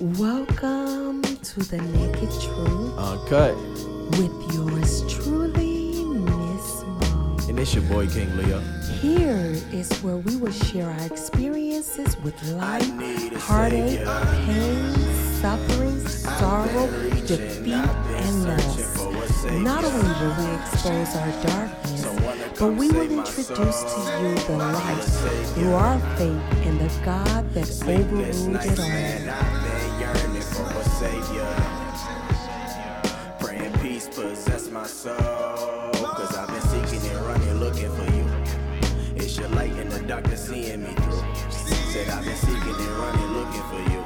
Welcome to the Naked Truth Uncut. with yours truly, Miss Mo. And it's your boy King Leo. Here is where we will share our experiences with life, heartache, pain, suffering, sorrow, defeat, and loss. Not only will we expose our darkness, but we will introduce to you the light through our faith in the God that overruled it all. Soul. Cause I've been seeking and running, looking for you. It's your light in the darkness seeing me through. Said I've been seeking and running, looking for you.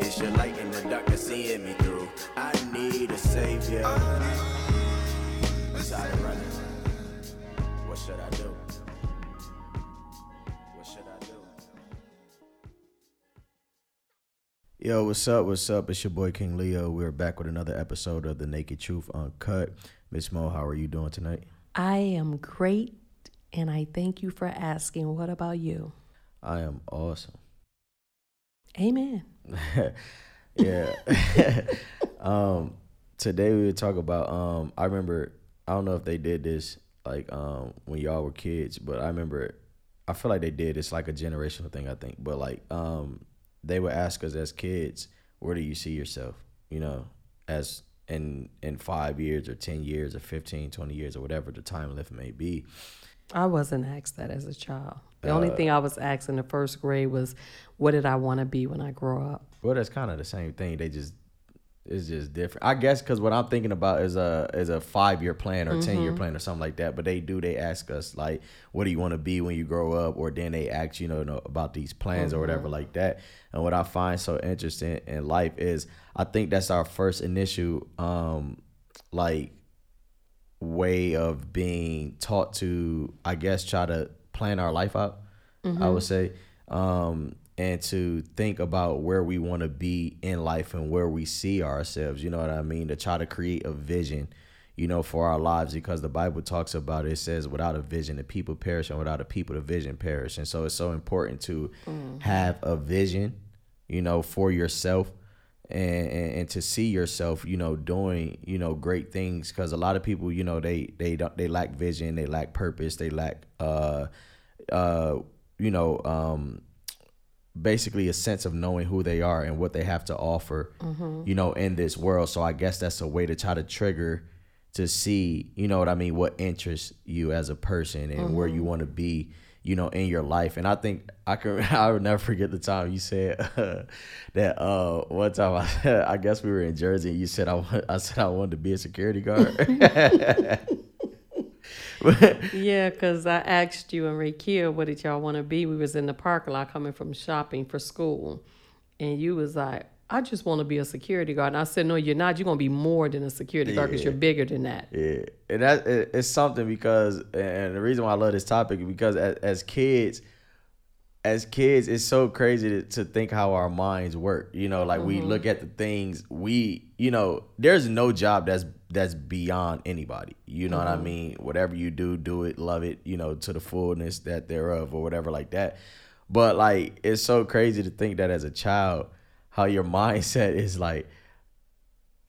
It's your light in the darkness seeing me through. I need a savior. I'm tired of running. What should I do? Yo, what's up? What's up? It's your boy King Leo. We're back with another episode of The Naked Truth Uncut. Miss Mo, how are you doing tonight? I am great, and I thank you for asking. What about you? I am awesome. Amen. yeah. um, today we would talk about um I remember I don't know if they did this like um when y'all were kids, but I remember I feel like they did. It's like a generational thing, I think. But like um they would ask us as kids, where do you see yourself? You know, as in in five years or ten years or 15, 20 years or whatever the time left may be. I wasn't asked that as a child. The only uh, thing I was asked in the first grade was, what did I want to be when I grow up? Well, that's kind of the same thing. They just it's just different. I guess because what I'm thinking about is a is a five year plan or 10 year plan or something like that. But they do they ask us like, what do you want to be when you grow up? Or then they ask you know, about these plans or whatever like that. And what I find so interesting in life is I think that's our first initial um like way of being taught to I guess try to plan our life out. I would say. Um and to think about where we want to be in life and where we see ourselves, you know what I mean? To try to create a vision, you know, for our lives because the Bible talks about it, it says without a vision the people perish and without a people the vision perish. And so it's so important to have a vision, you know, for yourself and, and, and to see yourself, you know, doing, you know, great things. Cause a lot of people, you know, they, they don't, they lack vision, they lack purpose, they lack, uh, uh, you know, um, basically a sense of knowing who they are and what they have to offer, you know, in this world. So I guess that's a way to try to trigger to see, you know what I mean, what interests you as a person and where you want to be, you know, in your life. And I think I can I would never forget the time you said that uh one time I I guess we were in Jersey and you said I I said I wanted to be a security guard. Yeah, because I asked you and Rakia, what did y'all want to be? We was in the parking lot coming from shopping for school. And you was like, I just want to be a security guard. And I said, no, you're not. You're going to be more than a security guard because you're bigger than that. Yeah, and that it, it's something because, and the reason why I love this topic is because as, as kids, as kids, it's so crazy to, to think how our minds work. You know, like we mm-hmm. look at the things we, you know, there's no job that's that's beyond anybody. You know what I mm-hmm. mean? Whatever you do, do it, love it. You know, to the fullness that thereof, or whatever like that. But like, it's so crazy to think that as a child, how your mindset is like.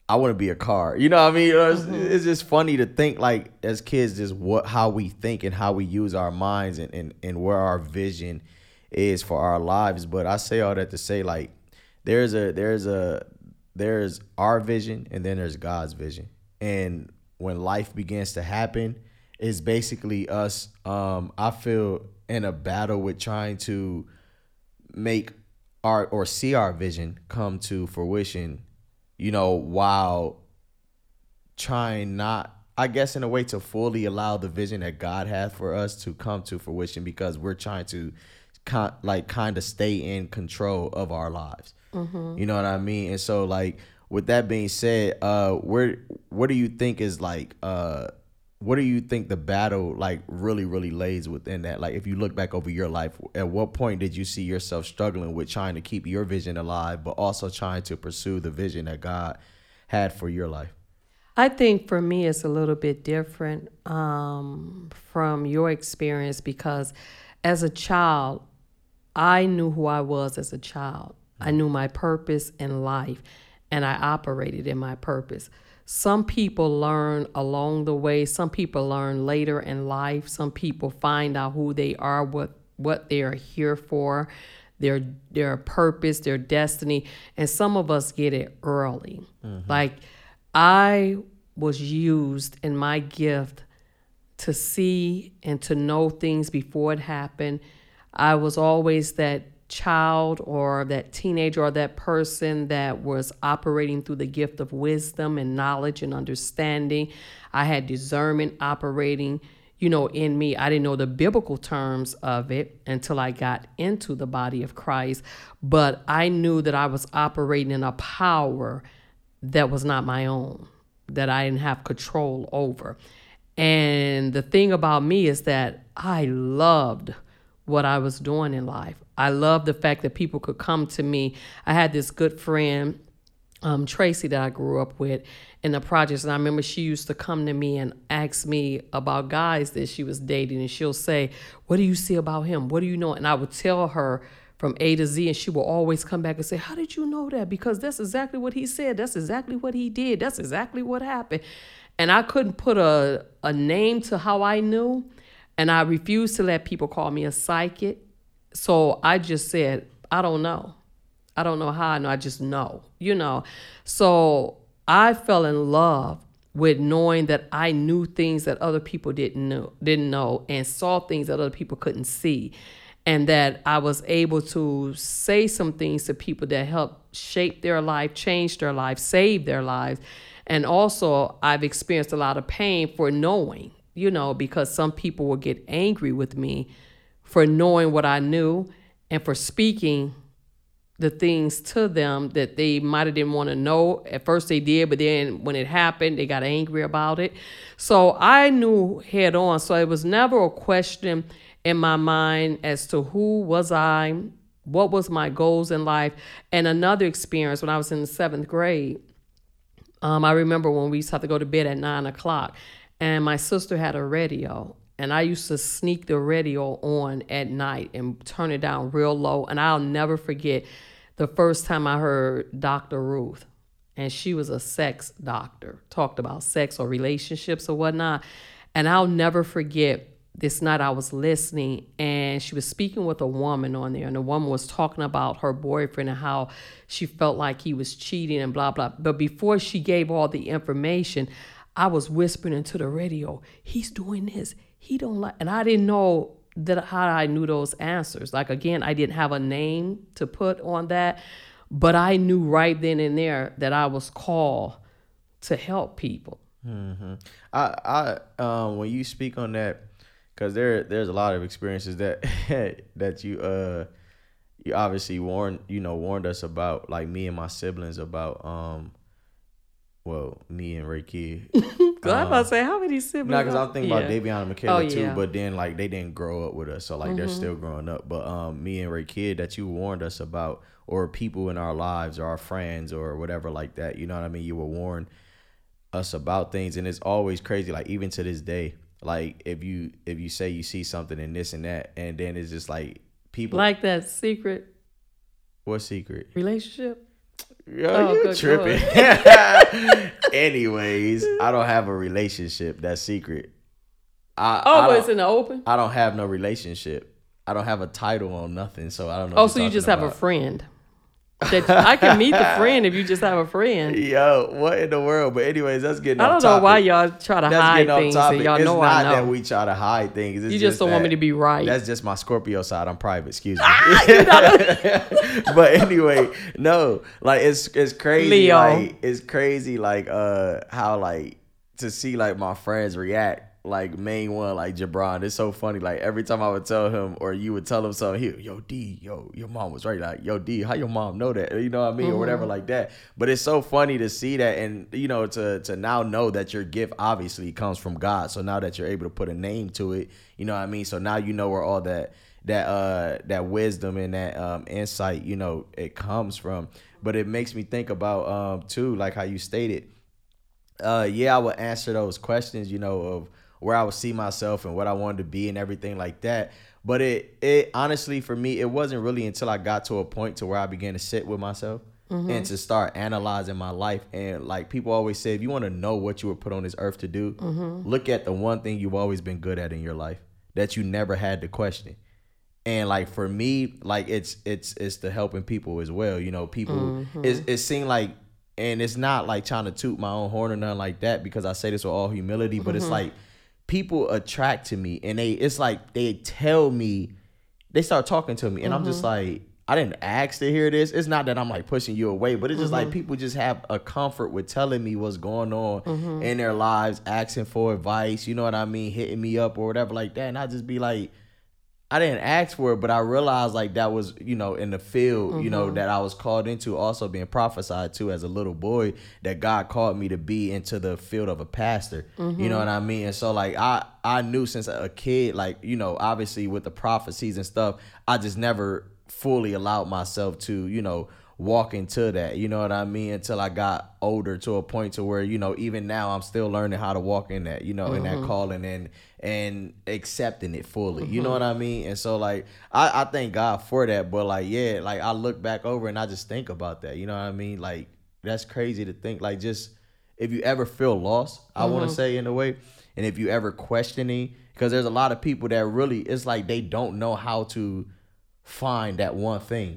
I want to be a car. You know what I mean? It's, mm-hmm. it's just funny to think like as kids, just what how we think and how we use our minds and, and, and where our vision is for our lives. But I say all that to say like there's a there's a there's our vision and then there's God's vision. And when life begins to happen, it's basically us um I feel in a battle with trying to make our or see our vision come to fruition, you know, while trying not I guess in a way to fully allow the vision that God has for us to come to fruition because we're trying to like kind of stay in control of our lives. You know what I mean? And so like with that being said, uh where what do you think is like uh what do you think the battle like really really lays within that? Like if you look back over your life at what point did you see yourself struggling with trying to keep your vision alive but also trying to pursue the vision that god had for your life? I think for me, it's a little bit different um, from your experience because as a child, I knew who I was as a child. I knew my purpose in life and I operated in my purpose. Some people learn along the way, some people learn later in life, some people find out who they are, what what they are here for, their their purpose, their destiny, and some of us get it early. Mm-hmm. Like I was used in my gift to see and to know things before it happened. I was always that child or that teenager or that person that was operating through the gift of wisdom and knowledge and understanding. I had discernment operating, you know, in me. I didn't know the biblical terms of it until I got into the body of Christ, but I knew that I was operating in a power that was not my own, that I didn't have control over. And the thing about me is that I loved what I was doing in life. I love the fact that people could come to me. I had this good friend, um, Tracy, that I grew up with in the projects. And I remember she used to come to me and ask me about guys that she was dating. And she'll say, What do you see about him? What do you know? And I would tell her from A to Z, and she will always come back and say, How did you know that? Because that's exactly what he said. That's exactly what he did. That's exactly what happened. And I couldn't put a, a name to how I knew. And I refused to let people call me a psychic. So I just said, I don't know. I don't know how I know. I just know, you know. So I fell in love with knowing that I knew things that other people didn't know, didn't know, and saw things that other people couldn't see, and that I was able to say some things to people that helped shape their life, change their life, save their lives, and also I've experienced a lot of pain for knowing you know, because some people will get angry with me for knowing what I knew and for speaking the things to them that they might have didn't want to know. At first they did, but then when it happened, they got angry about it. So I knew head on. So it was never a question in my mind as to who was I, what was my goals in life. And another experience when I was in the seventh grade, um, I remember when we used to have to go to bed at nine o'clock and my sister had a radio and I used to sneak the radio on at night and turn it down real low. And I'll never forget the first time I heard Dr. Ruth, and she was a sex doctor, talked about sex or relationships or whatnot. And I'll never forget this night I was listening, and she was speaking with a woman on there, and the woman was talking about her boyfriend and how she felt like he was cheating and blah, blah. But before she gave all the information, I was whispering into the radio, he's doing this. He don't like and I didn't know that how I knew those answers. Like again, I didn't have a name to put on that, but I knew right then and there that I was called to help people. Mm-hmm. I, I, um, when you speak on that, because there, there's a lot of experiences that, that you, uh, you obviously warned, you know, warned us about, like me and my siblings about, um, well, me and Kid. um, I'm about to say how many siblings? No, because I'm thinking yeah. about Davion and Michaela oh, too. Yeah. But then like they didn't grow up with us, so like mm-hmm. they're still growing up. But um, me and Rakia that you warned us about, or people in our lives, or our friends, or whatever like that. You know what I mean? You were warned us about things, and it's always crazy. Like even to this day, like if you if you say you see something in this and that, and then it's just like people like that secret. What secret? Relationship. Yo, oh, you tripping. Anyways, I don't have a relationship. That's secret. I, oh, I it's in the open. I don't have no relationship. I don't have a title on nothing, so I don't know. Oh, so you just about. have a friend. That I can meet the friend if you just have a friend. Yo, what in the world? But anyways, that's getting. I don't know why y'all try to that's hide things. And y'all it's know not I know. that we try to hide things. It's you just, just don't want me to be right. That's just my Scorpio side. I'm private. Excuse me. Ah, but anyway, no, like it's it's crazy. Leo. Like it's crazy. Like uh, how like to see like my friends react like main one, like Jabron. It's so funny. Like every time I would tell him or you would tell him something, he, yo, D, yo, your mom was right. Like, yo, D, how your mom know that? You know what I mean? Mm-hmm. Or whatever like that. But it's so funny to see that and you know, to to now know that your gift obviously comes from God. So now that you're able to put a name to it, you know what I mean? So now you know where all that that uh that wisdom and that um insight, you know, it comes from. But it makes me think about um too, like how you stated. Uh yeah, I would answer those questions, you know, of where I would see myself and what I wanted to be and everything like that. But it it honestly for me it wasn't really until I got to a point to where I began to sit with myself Mm-hmm. and to start analyzing my life and like people always say if you want to know what you were put on this earth to do, Mm-hmm. look at the one thing you've always been good at in your life that you never had to question. And like for me, like it's it's it's the helping people as well. You know, people Mm-hmm. it it seemed like and it's not like trying to toot my own horn or nothing like that because I say this with all humility, but Mm-hmm. it's like people attract to me and they it's like they tell me they start talking to me and I'm just Mm-hmm. like I didn't ask to hear this. It's not that I'm like pushing you away, but it's just Mm-hmm. like people just have a comfort with telling me what's going on Mm-hmm. in their lives, asking for advice, you know what I mean, hitting me up or whatever like that. And I just be like, I didn't ask for it, but I realized like that was, you know, in the field, you know, mm-hmm. that I was called into, also being prophesied to as a little boy, that God called me to be into the field of a pastor. You know mm-hmm. what I mean? And so like I I knew since a kid, like, you know, obviously with the prophecies and stuff, I just never fully allowed myself to, you know, walk into that. You know what I mean? Until I got older to a point to where, you know, even now I'm still learning how to walk in that, you know, in that mm-hmm. calling and and accepting it fully. You know mm-hmm. what I mean? And so like I, I thank God for that. But like, yeah, like I look back over and I just think about that. You know what I mean? Like that's crazy to think. Like just if you ever feel lost, I want to mm-hmm. say in a way, and if you ever questioning, because there's a lot of people that really it's like they don't know how to find that one thing,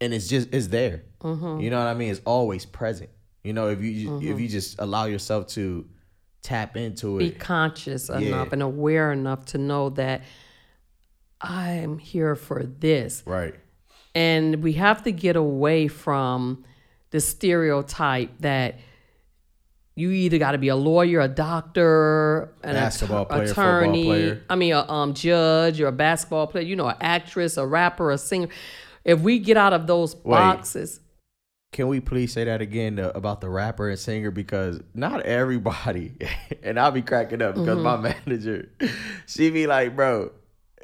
and it's just it's there. You know what I mean? It's always present. You know, if you if you just allow yourself to tap into it, be conscious Yeah. enough and aware enough to know that I'm here for this. right? And we have to get away from the stereotype that you either got to be a lawyer, a doctor, an Basketball att- player, attorney. player. I mean, a um, judge or a basketball player. You know, an actress, a rapper, a singer. If we get out of those boxes, Can we please say that again uh, about the rapper and singer? Because not everybody, and I'll be cracking up because my manager, she be like, bro,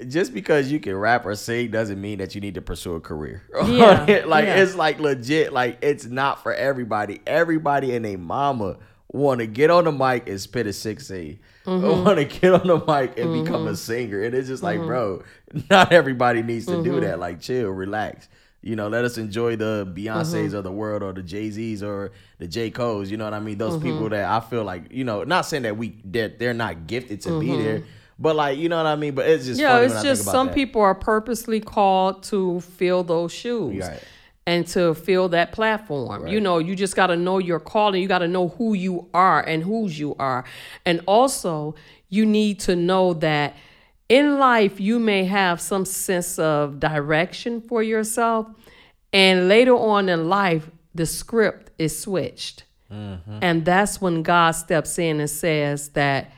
just because you can rap or sing doesn't mean that you need to pursue a career. Yeah, like yeah. it's like legit, like it's not for everybody. Everybody and a mama want to get on the mic and spit a 16. Mm-hmm. Want to get on the mic and become a singer. And it's just like, Mm-hmm. bro, not everybody needs to do that. Like, chill, relax. You know, let us enjoy the Beyonces Mm-hmm. of the world or the Jay Z's or the J Cole's. You know what I mean? Those Mm-hmm. people that I feel like, you know, not saying that we they're, they're not gifted to be Mm-hmm. there, but like, you know what I mean? But it's just yeah, it's just some that. people are purposely called to fill those shoes. Right. And to fill that platform. You know, you just got to know your calling. You got to know who you are and whose you are. And also, you need to know that in life, you may have some sense of direction for yourself. And later on in life, the script is switched. Mm-hmm. And that's when God steps in and says that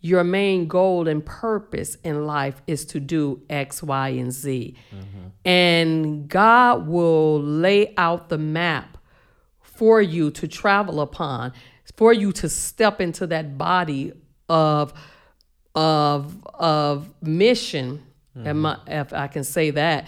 your main goal and purpose in life is to do X, Y, and Z. Mm-hmm. And God will lay out the map for you to travel upon, for you to step into that body of of of mission, mm-hmm. am I- if I can say that,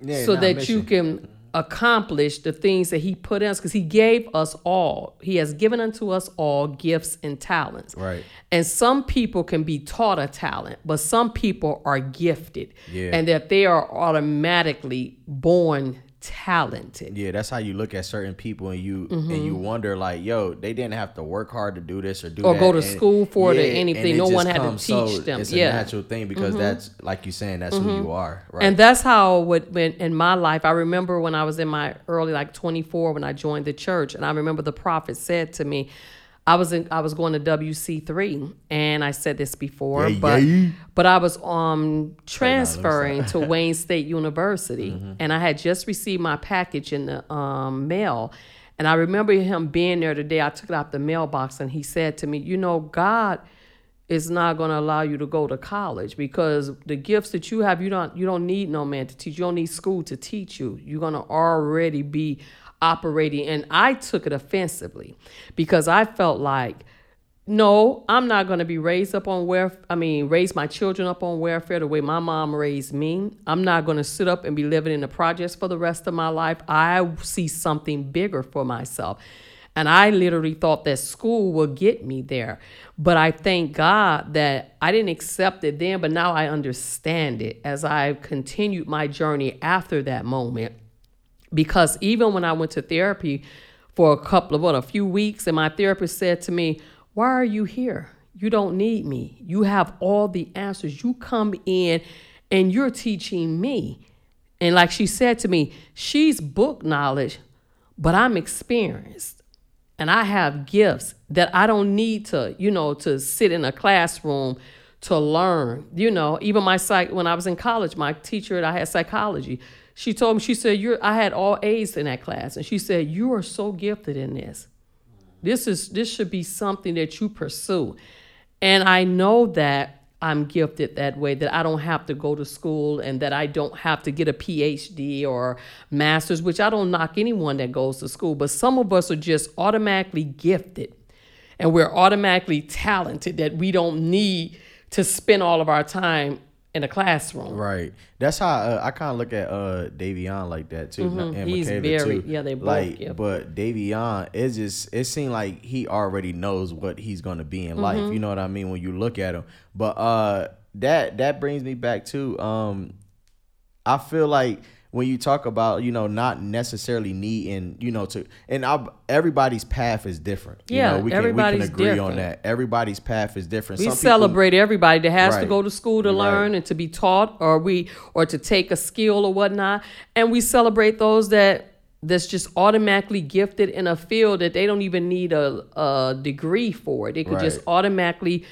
Yeah, so that you can accomplish the things that He put in us, because He gave us all. He has given unto us all gifts and talents. Right. And some people can be taught a talent, but some people are gifted, Yeah. and that they are automatically born talented. Yeah, that's how you look at certain people and you and you wonder like, yo, they didn't have to work hard to do this or do Mm-hmm. Or that. go to And- school for it or anything. it No one had to comes so- teach them. It's Yeah. Mm-hmm. a natural thing because that's like you saying, that's who you are, right? And that's how would when in my life I remember when I was in my early like 24 when I joined the church and I remember the prophet said to me I was in I was going to WC3 and I said this before Yeah, but yeah. but I was um transferring to Wayne State University and I had just received my package in the um mail and I remember him being there today. I took it out the mailbox and he said to me you know God is not going to allow you to go to college because the gifts that you have you don't you don't need no man to teach. You don't need school to teach you. You're going to already be operating and I took it offensively because I felt like no, I'm not going to be raised up on welfare. I mean, raise my children up on welfare the way my mom raised me. I'm not going to sit up and be living in the projects for the rest of my life. I see something bigger for myself. And I literally thought that school would get me there. But I thank God that I didn't accept it then, but now I understand it as I've continued my journey after that moment. Because even when I went to therapy for a couple of what a few weeks, and my therapist said to me, Why are you here? You don't need me. You have all the answers. You come in and you're teaching me. And like she said to me, she's book knowledge, but I'm experienced. And I have gifts that I don't need to, you know, to sit in a classroom to learn. You know, even my psych when I was in college, my teacher I had psychology. She told me, she said, You're I had all A's in that class. And she said, You are so gifted in this. This is this should be something that you pursue. And I know that I'm gifted that way, that I don't have to go to school and that I don't have to get a PhD or master's, which I don't knock anyone that goes to school, but some of us are just automatically gifted and we're automatically talented that we don't need to spend all of our time in a classroom. Right. That's how uh, I kind of look at uh Davion like that too. And Mm-hmm. He's Michaela, very- too. yeah, they both like. give. But Davion, it just it seemed like he already knows what he's gonna be in Mm-hmm. life. You know what I mean when you look at him. But uh, that that brings me back to um, I feel like when you talk about you know not necessarily needing you know to and I, everybody's path is different. You Yeah, know, we can, we can agree on that. Everybody's path is different. We Some people- celebrate everybody that has to go to school to Right. learn and to be taught, or we or to take a skill or whatnot, and we celebrate those that that's just automatically gifted in a field that they don't even need a, a degree for. It. They could just automatically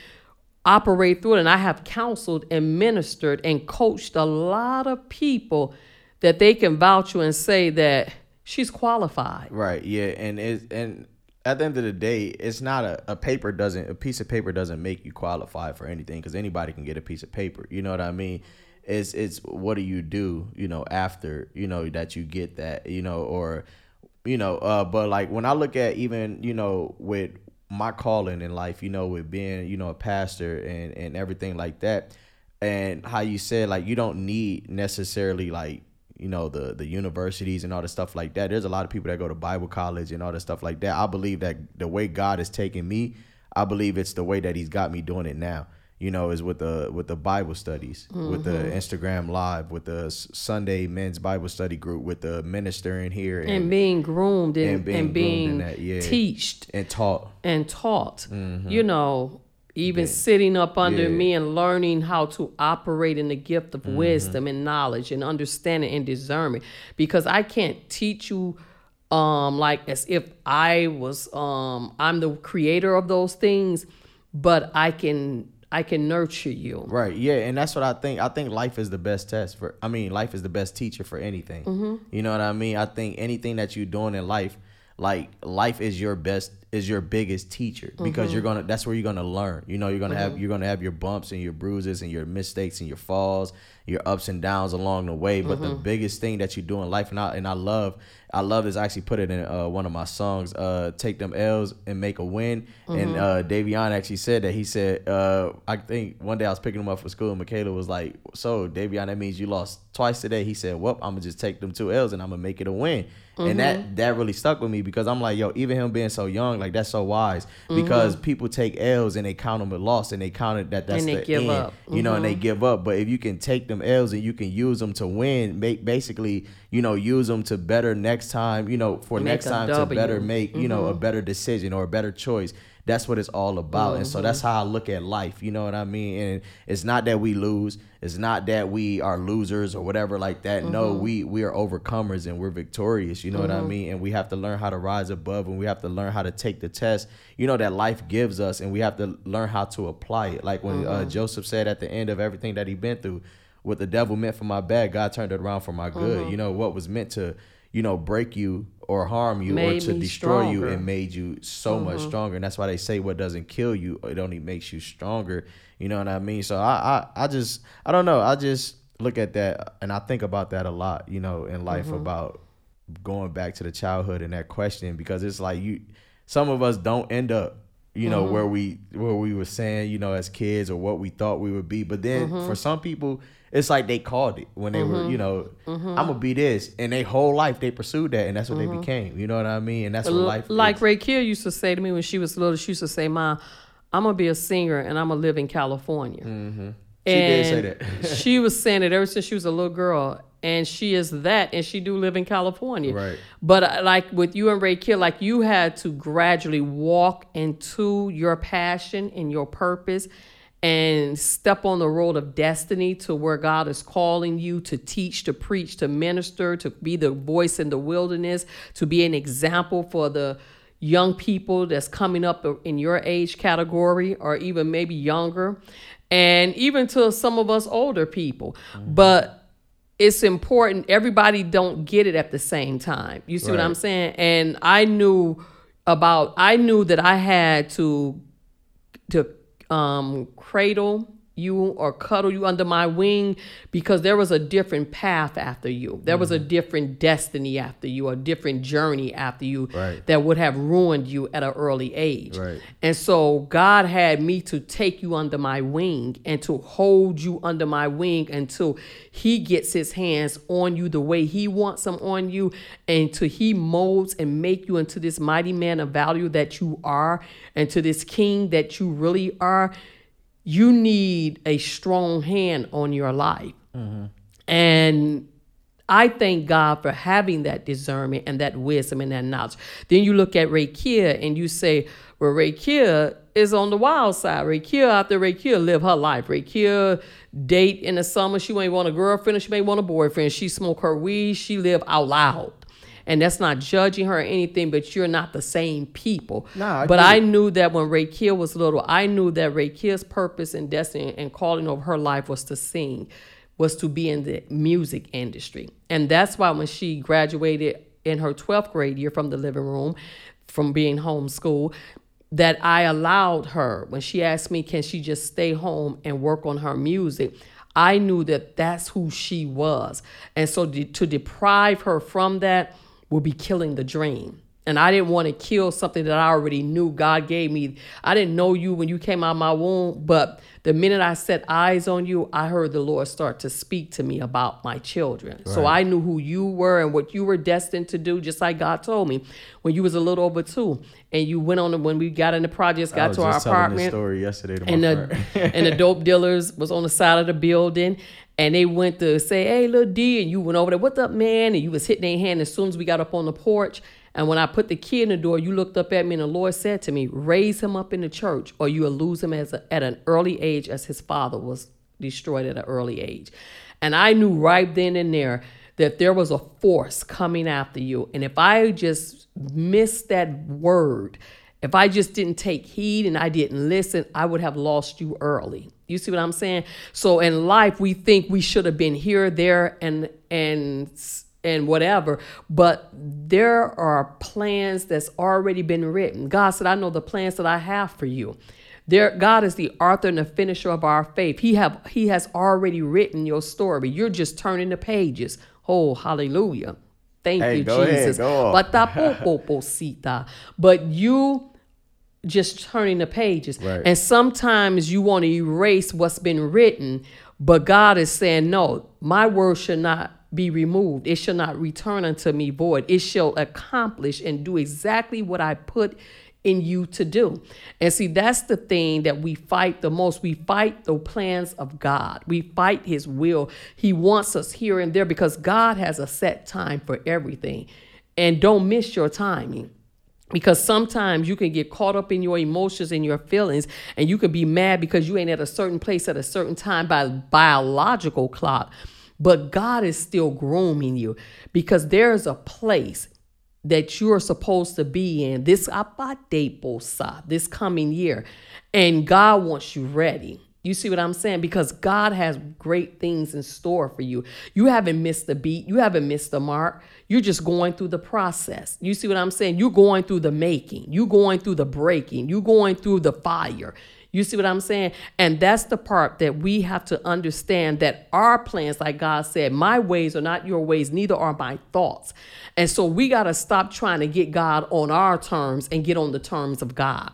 operate through it. And I have counseled and ministered and coached a lot of people that they can vouch you and say that she's qualified. Right. Yeah. And it and at the end of the day, it's not a, a paper doesn't a piece of paper doesn't make you qualify for anything because anybody can get a piece of paper. You know what I mean? It's it's what do you do? You know after you know that you get that you know or you know uh but like when I look at even you know with my calling in life, you know with being you know a pastor and and everything like that, and how you said like you don't need necessarily like you know the the universities and all the stuff like that there's a lot of people that go to bible college and all the stuff like that i believe that the way god has taken me i believe it's the way that he's got me doing it now you know is with the with the bible studies with the Mm-hmm. instagram live with the sunday men's bible study group with the ministering here and, And being groomed and, And being and being, in that, yeah. teached and taught and taught. You know, even sitting up under Yeah. me and learning how to operate in the gift of wisdom and knowledge and understanding and discernment. Because I can't teach you um like as if I was um I'm the creator of those things, but I can I can nurture you. Right. Yeah, and that's what I think. I think life is the best test for. I mean, life is the best teacher for anything. Mm-hmm. You know what I mean? I think anything that you're doing in life, like life is your best is your biggest teacher because Mm-hmm. you're gonna. That's where you're gonna learn. You know, you're gonna have you're gonna have your bumps and your bruises and your mistakes and your falls, your ups and downs along the way. But the Mm-hmm. biggest thing that you do in life, and I and I love, I love this. I actually put it in uh, one of my songs. Uh, take them L's and make a win. And uh, Davion actually said that. He said, uh, I think one day I was picking him up for school, and Michaela was like, "So Davion, that means you lost twice today." He said, "Well, I'm gonna just take them two L's and I'm gonna make it a win." And that mm-hmm. that really stuck with me because I'm like, yo, even him being so young, like that's so wise mm-hmm. because people take L's and they count them a loss and they count it that that's And they the give end, up. you know, and they mm-hmm. give up. But if you can take them L's and you can use them to win, make basically, you know, use them to better next time, you know, for Make next time to better make, you know, a better decision or a better choice. That's what it's all about. And so that's mm-hmm. how I look at life. You know what I mean? And it's not that we lose. It's not that we are losers or whatever like that. No, mm-hmm. we we are overcomers and we're victorious. You know what I mm-hmm. mean? And we have to learn how to rise above and we have to learn how to take the test, you know, that life gives us and we have to learn how to apply it. Like when uh, Joseph said at the end of everything that he been through, what the devil meant for my bad, God turned it around for my good. You know, what was meant to, you know, break you or harm you or to destroy you stronger. and made you so much mm-hmm. stronger. And that's why they say what doesn't kill you, it only makes you stronger. You know what I mean? So I I, I just I don't know. I just look at that and I think about that a lot, you know, in life mm-hmm. about going back to the childhood and that question because it's like you some of us don't end up you know mm-hmm. where we where we were saying you know as kids or what we thought we would be but then for some people it's like they called it when they were you know i'm gonna be this and their whole life they pursued that and that's what they became you know what i mean and that's what life like is. Rakia used to say to me when she was little, she used to say, "Ma, I'm gonna be a singer and I'm gonna live in California." Mm-hmm. She did say that. she was saying it ever since she was a little girl, and she is that, and she do live in California. Right. But uh, like with you and Rakia, like you had to gradually walk into your passion and your purpose. And step on the road of destiny to where God is calling you to teach, to preach, to minister, to be the voice in the wilderness, to be an example for the young people that's coming up in your age category or even maybe younger and even to some of us older people. Mm-hmm. But it's important everybody don't get it at the same time. You see what i'm saying? And i knew about i knew that i had to to um, cradle you or cuddle you under my wing because there was a different path after you. There was a Mm-hmm. different destiny after you, a different journey after you Right. that would have ruined you at an early age. Right. And so God had me to take you under my wing and to hold you under my wing until he gets his hands on you the way he wants them on you and till he molds and make you into this mighty man of value that you are and to this king that you really are. You need a strong hand on your life. And I thank God for having that discernment and that wisdom and that knowledge. Then you look at Rakia and you say, well, Rakia is on the wild side. Rakia after Rakia live her life. Rakia date in the summer. She may want a girlfriend she may want a boyfriend. She smoke her weed. She live out loud. And that's not judging her or anything, but you're not the same people. Nah, I but I knew that when Rakia was little, I knew that Rakia's purpose and destiny and calling of her life was to sing, was to be in the music industry. And that's why when she graduated in her 12th grade year from the living room, from being homeschooled, that I allowed her, when she asked me, can she just stay home and work on her music? I knew that that's who she was. And so de- to deprive her from that would be killing the dream. And I didn't want to kill something that I already knew God gave me. I didn't know you when you came out of my womb, but the minute I set eyes on you, I heard the Lord start to speak to me about my children. So I knew who you were and what you were destined to do, just like God told me when you was a little over two. And you went on, the- when we got in the projects, got to our just telling this apartment story yesterday and the and the dope dealers was on the side of the building and they went to say, Hey, little D, and you went over there, what's up, man? And you was hitting their hand as soon as we got up on the porch. And when I put the key in the door, you looked up at me and the Lord said to me, Raise him up in the church, or you will lose him as a, at an early age as his father was destroyed at an early age. And I knew right then and there that there was a force coming after you. And if I just missed that word, if I just didn't take heed and I didn't listen, I would have lost you early. You see what I'm saying? So in life, we think we should have been here, there, and and and whatever, but there are plans that's already been written. God said, "I know the plans that I have for you." There, God is the author and the finisher of our faith. He have He has already written your story. You're just turning the pages. Oh, hallelujah! Thank Hey, you, ahead, Jesus. Batapoposita. But you just turning the pages. Right. And sometimes you want to erase what's been written, but God is saying, No, my word should not be removed. It shall not return unto me void. It shall accomplish and do exactly what I put in you to do. And see, that's the thing that we fight the most. We fight the plans of God. We fight his will. He wants us here and there because God has a set time for everything. And don't miss your timing because sometimes you can get caught up in your emotions and your feelings and you can be mad because you ain't at a certain place at a certain time by biological clock. But god is still grooming you because there's a place that you're supposed to be in this apateposa, this coming year and god wants you ready you see what I'm saying? Because God has great things in store for you. You haven't missed the beat. You haven't missed the mark. You're just going through the process. You see what I'm saying? You're going through the making. You're going through the breaking. You're going through the fire. You see what I'm saying? And that's the part that we have to understand that our plans, like God said, my ways are not your ways, neither are my thoughts. And so we got to stop trying to get God on our terms and get on the terms of God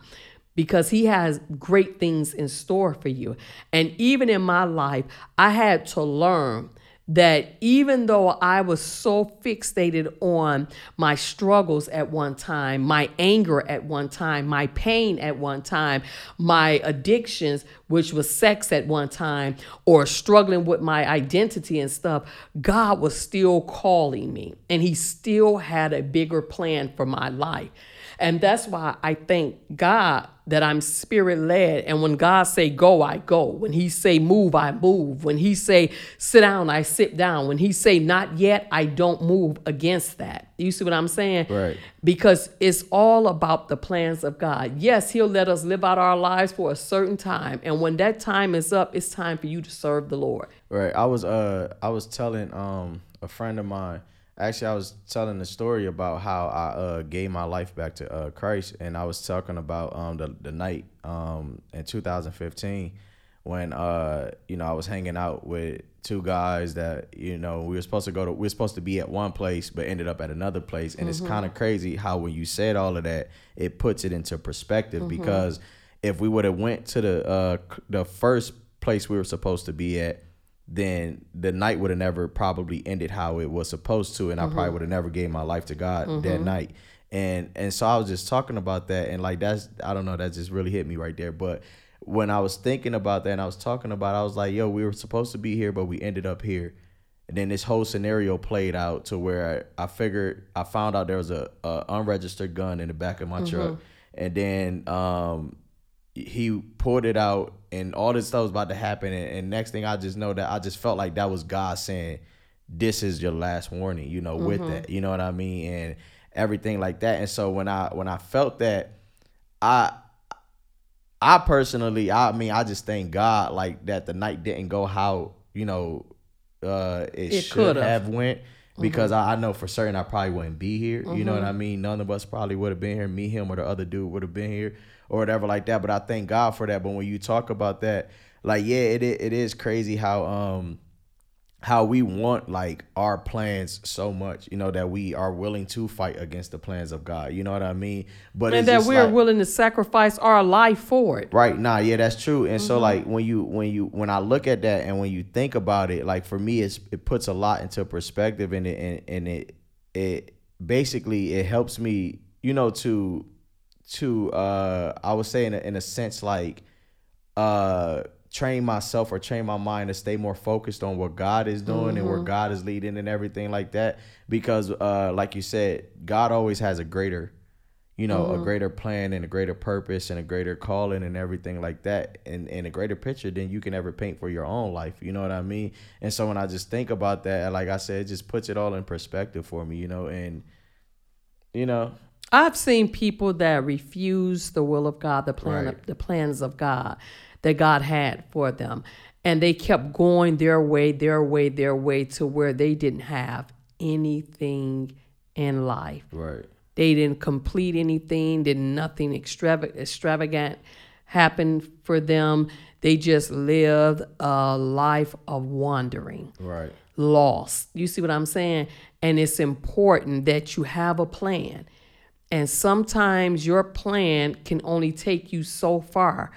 because he has great things in store for you. And even in my life, I had to learn that even though I was so fixated on my struggles at one time, my anger at one time, my pain at one time, my addictions, which was sex at one time, or struggling with my identity and stuff, God was still calling me and He still had a bigger plan for my life. And that's why I thank God that I'm spirit led. And when God say go, I go. When he say move, I move. When he say sit down, I sit down. When he say not yet, I don't move against that. You see what I'm saying? Right. Because it's all about the plans of God. Yes, he'll let us live out our lives for a certain time. And when that time is up, it's time for you to serve the Lord. Right. I was uh I was telling um a friend of mine actually I was telling the story about how I uh, gave my life back to uh, Christ, and I was talking about um, the the night um, in 2015 when uh, you know I was hanging out with two guys that you know we were supposed to go to we were supposed to be at one place but ended up at another place, and mm-hmm. it's kind of crazy how when you said all of that, it puts it into perspective mm-hmm. because if we would have went to the uh, the first place we were supposed to be at then the night would have never probably ended how it was supposed to, and mm-hmm. I probably mm-hmm. would have never gave my life to God mm-hmm. that night. And and so I was just talking about that, and like that's I don't know that just really hit me right there. But when I was thinking about that, and I was talking about, it, I was like, yo, we were supposed to be here, but we ended up here. And then this whole scenario played out to where I, I figured I found out there was a, a, unregistered gun in the back of my mm-hmm. truck, and then um, he pulled it out and all this stuff was about to happen and, and, next thing i just know that i just felt like that was god saying this is your last warning you know mm-hmm. with that you know what i mean and everything like that and so when i when i felt that i i personally i mean i just thank god like that the night didn't go how you know uh it, it should have went because mm-hmm. I, I, know for certain I probably wouldn't be here. Mm-hmm. You know what mm-hmm. I mean? None of us probably would have been here. Me, him, or the other dude would have been here or whatever like that. But I thank God for that. But when you talk about that, like yeah, it it is crazy how um how we want like our plans so much, you know, that we are willing to fight against the plans of God. You know what I mean? But and that we're like, willing to sacrifice our life for it. Right. Nah, yeah, that's true. And mm-hmm. so like when you when you when I look at that and when you think about it, like for me it's it puts a lot into perspective and it and, and it it basically it helps me, you know, to to uh I would say in a, in a sense like uh train myself or train my mind to stay more focused on what God is doing mm-hmm. and where. God is leading and everything like that because uh like you said God always has a greater you know mm-hmm. a greater plan and a greater purpose and a greater calling and everything like that and, and a greater picture than you can ever paint for your own life you know what i mean and so when i just think about that like i said it just puts it all in perspective for me you know and you know I've seen people that refuse the will of God, the plan, right. of, the plans of God that God had for them, and they kept going their way, their way, their way to where they didn't have anything in life. Right. They didn't complete anything. Did nothing extravagant, extravagant happen for them. They just lived a life of wandering. Right. Lost. You see what I'm saying? And it's important that you have a plan and sometimes your plan can only take you so far.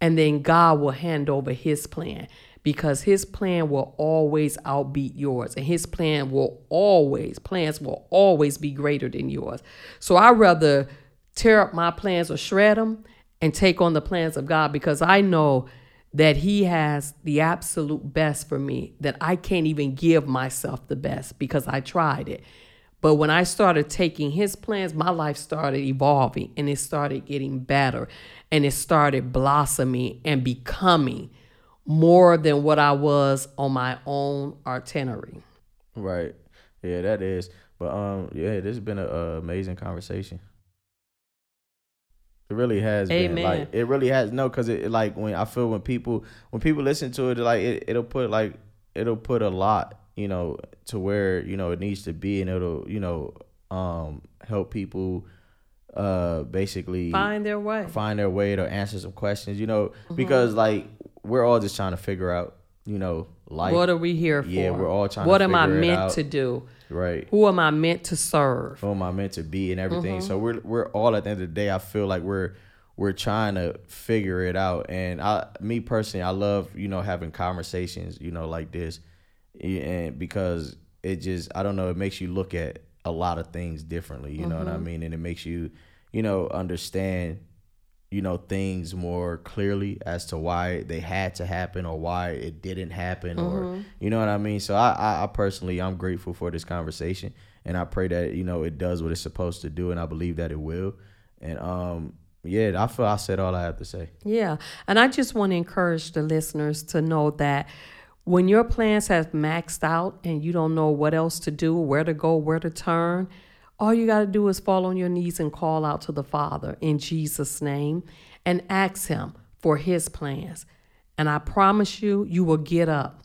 And then God will hand over his plan because his plan will always outbeat yours. And his plan will always, plans will always be greater than yours. So I rather tear up my plans or shred them and take on the plans of God because I know that he has the absolute best for me, that I can't even give myself the best because I tried it. But when I started taking his plans, my life started evolving and it started getting better and it started blossoming and becoming more than what I was on my own itinerary. Right. Yeah, that is. But um, yeah, this has been an amazing conversation. It really has Amen. been like it really has no because it like when I feel when people when people listen to it like it, it'll put like it'll put a lot you know, to where, you know, it needs to be and it'll, you know, um, help people uh basically find their way. Find their way to answer some questions, you know, mm-hmm. because like we're all just trying to figure out, you know, life. What are we here for? Yeah, we're all trying what am I meant to do? Right. Who am I meant to serve? Who am I meant to be and everything. Mm-hmm. So we're we're all at the end of the day, I feel like we're we're trying to figure it out. And I, me personally, I love you know having conversations, you know, like this, and because it just I don't know, it makes you look at a lot of things differently. You mm-hmm. know what I mm-hmm. mean? And it makes you, you know, understand you know things more clearly as to why they had to happen or why it didn't happen mm-hmm. or you know what I mean. So I, I, I personally I'm grateful for this conversation and I pray that you know it does what it's supposed to do and I believe that it will. And um yeah, I feel I said all I have to say. Yeah, and I just want to encourage the listeners to know that when your plans have maxed out and you don't know what else to do, where to go, where to turn all you got to do is fall on your knees and call out to the Father in Jesus' name and ask Him for His plans. And I promise you, you will get up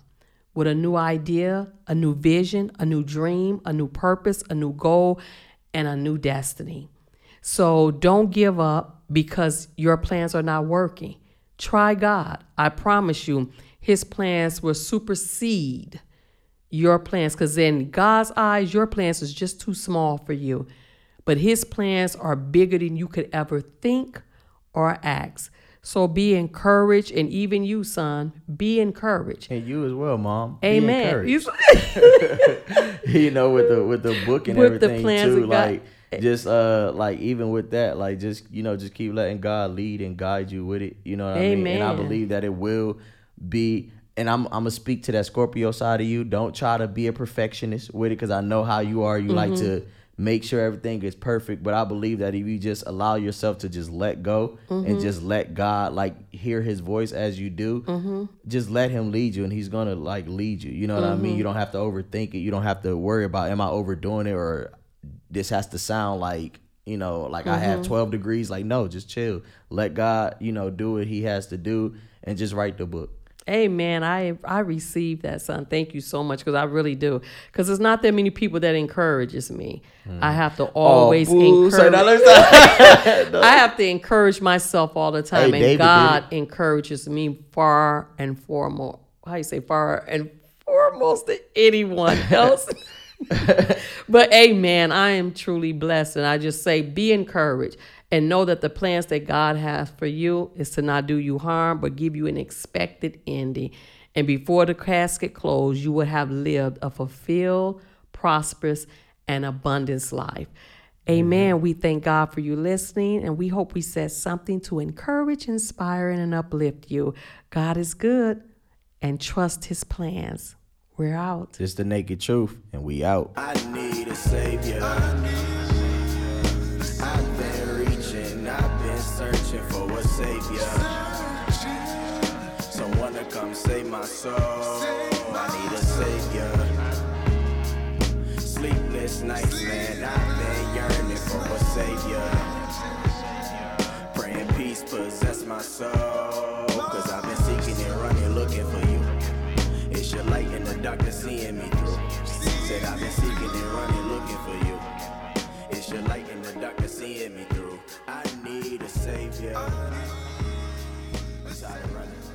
with a new idea, a new vision, a new dream, a new purpose, a new goal, and a new destiny. So don't give up because your plans are not working. Try God. I promise you, His plans will supersede your plans because in God's eyes, your plans is just too small for you. But his plans are bigger than you could ever think or ask. So be encouraged, and even you, son, be encouraged. And you as well, mom. Amen. you know, with the with the book and with everything too, like just uh like even with that, like just you know, just keep letting God lead and guide you with it. You know what Amen. I mean? And I believe that it will be and I'm I'm gonna speak to that Scorpio side of you. Don't try to be a perfectionist with it because I know how you are. You mm-hmm. like to make sure everything is perfect. But I believe that if you just allow yourself to just let go mm-hmm. and just let God like hear His voice as you do, mm-hmm. just let Him lead you, and He's gonna like lead you. You know what I mean? Mm-hmm. You don't have to overthink it. You don't have to worry about am I overdoing it or this has to sound like you know like I have mm-hmm. 12 degrees. Like no, just chill. Let God you know do what He has to do and just write the book. Amen. I I received that, son. Thank you so much because I really do. Because there's not that many people that encourages me. Mm. I have to always oh, encourage. I have to encourage myself all the time, hey, and David God encourages me far and foremost. How you say far and foremost to anyone else. but amen. I am truly blessed, and I just say, be encouraged and know that the plans that God has for you is to not do you harm, but give you an expected ending. And before the casket closed, you will have lived a fulfilled, prosperous, and abundance life. Amen. We thank God for you listening, and we hope we said something to encourage, inspire, and uplift you. God is good, and trust His plans. We're out. It's the naked truth, and we out. I need a savior. Searching for a savior. Someone to come save my soul. I need a savior. Sleepless nights, man, I've been yearning for a savior. Praying peace possess my soul. Cause I've been seeking and running, looking for you. It's your light in the darkness seeing me through. Said I've been seeking and running, looking for you your light in the dark that's seeing me through. I need a savior. I'm tired of.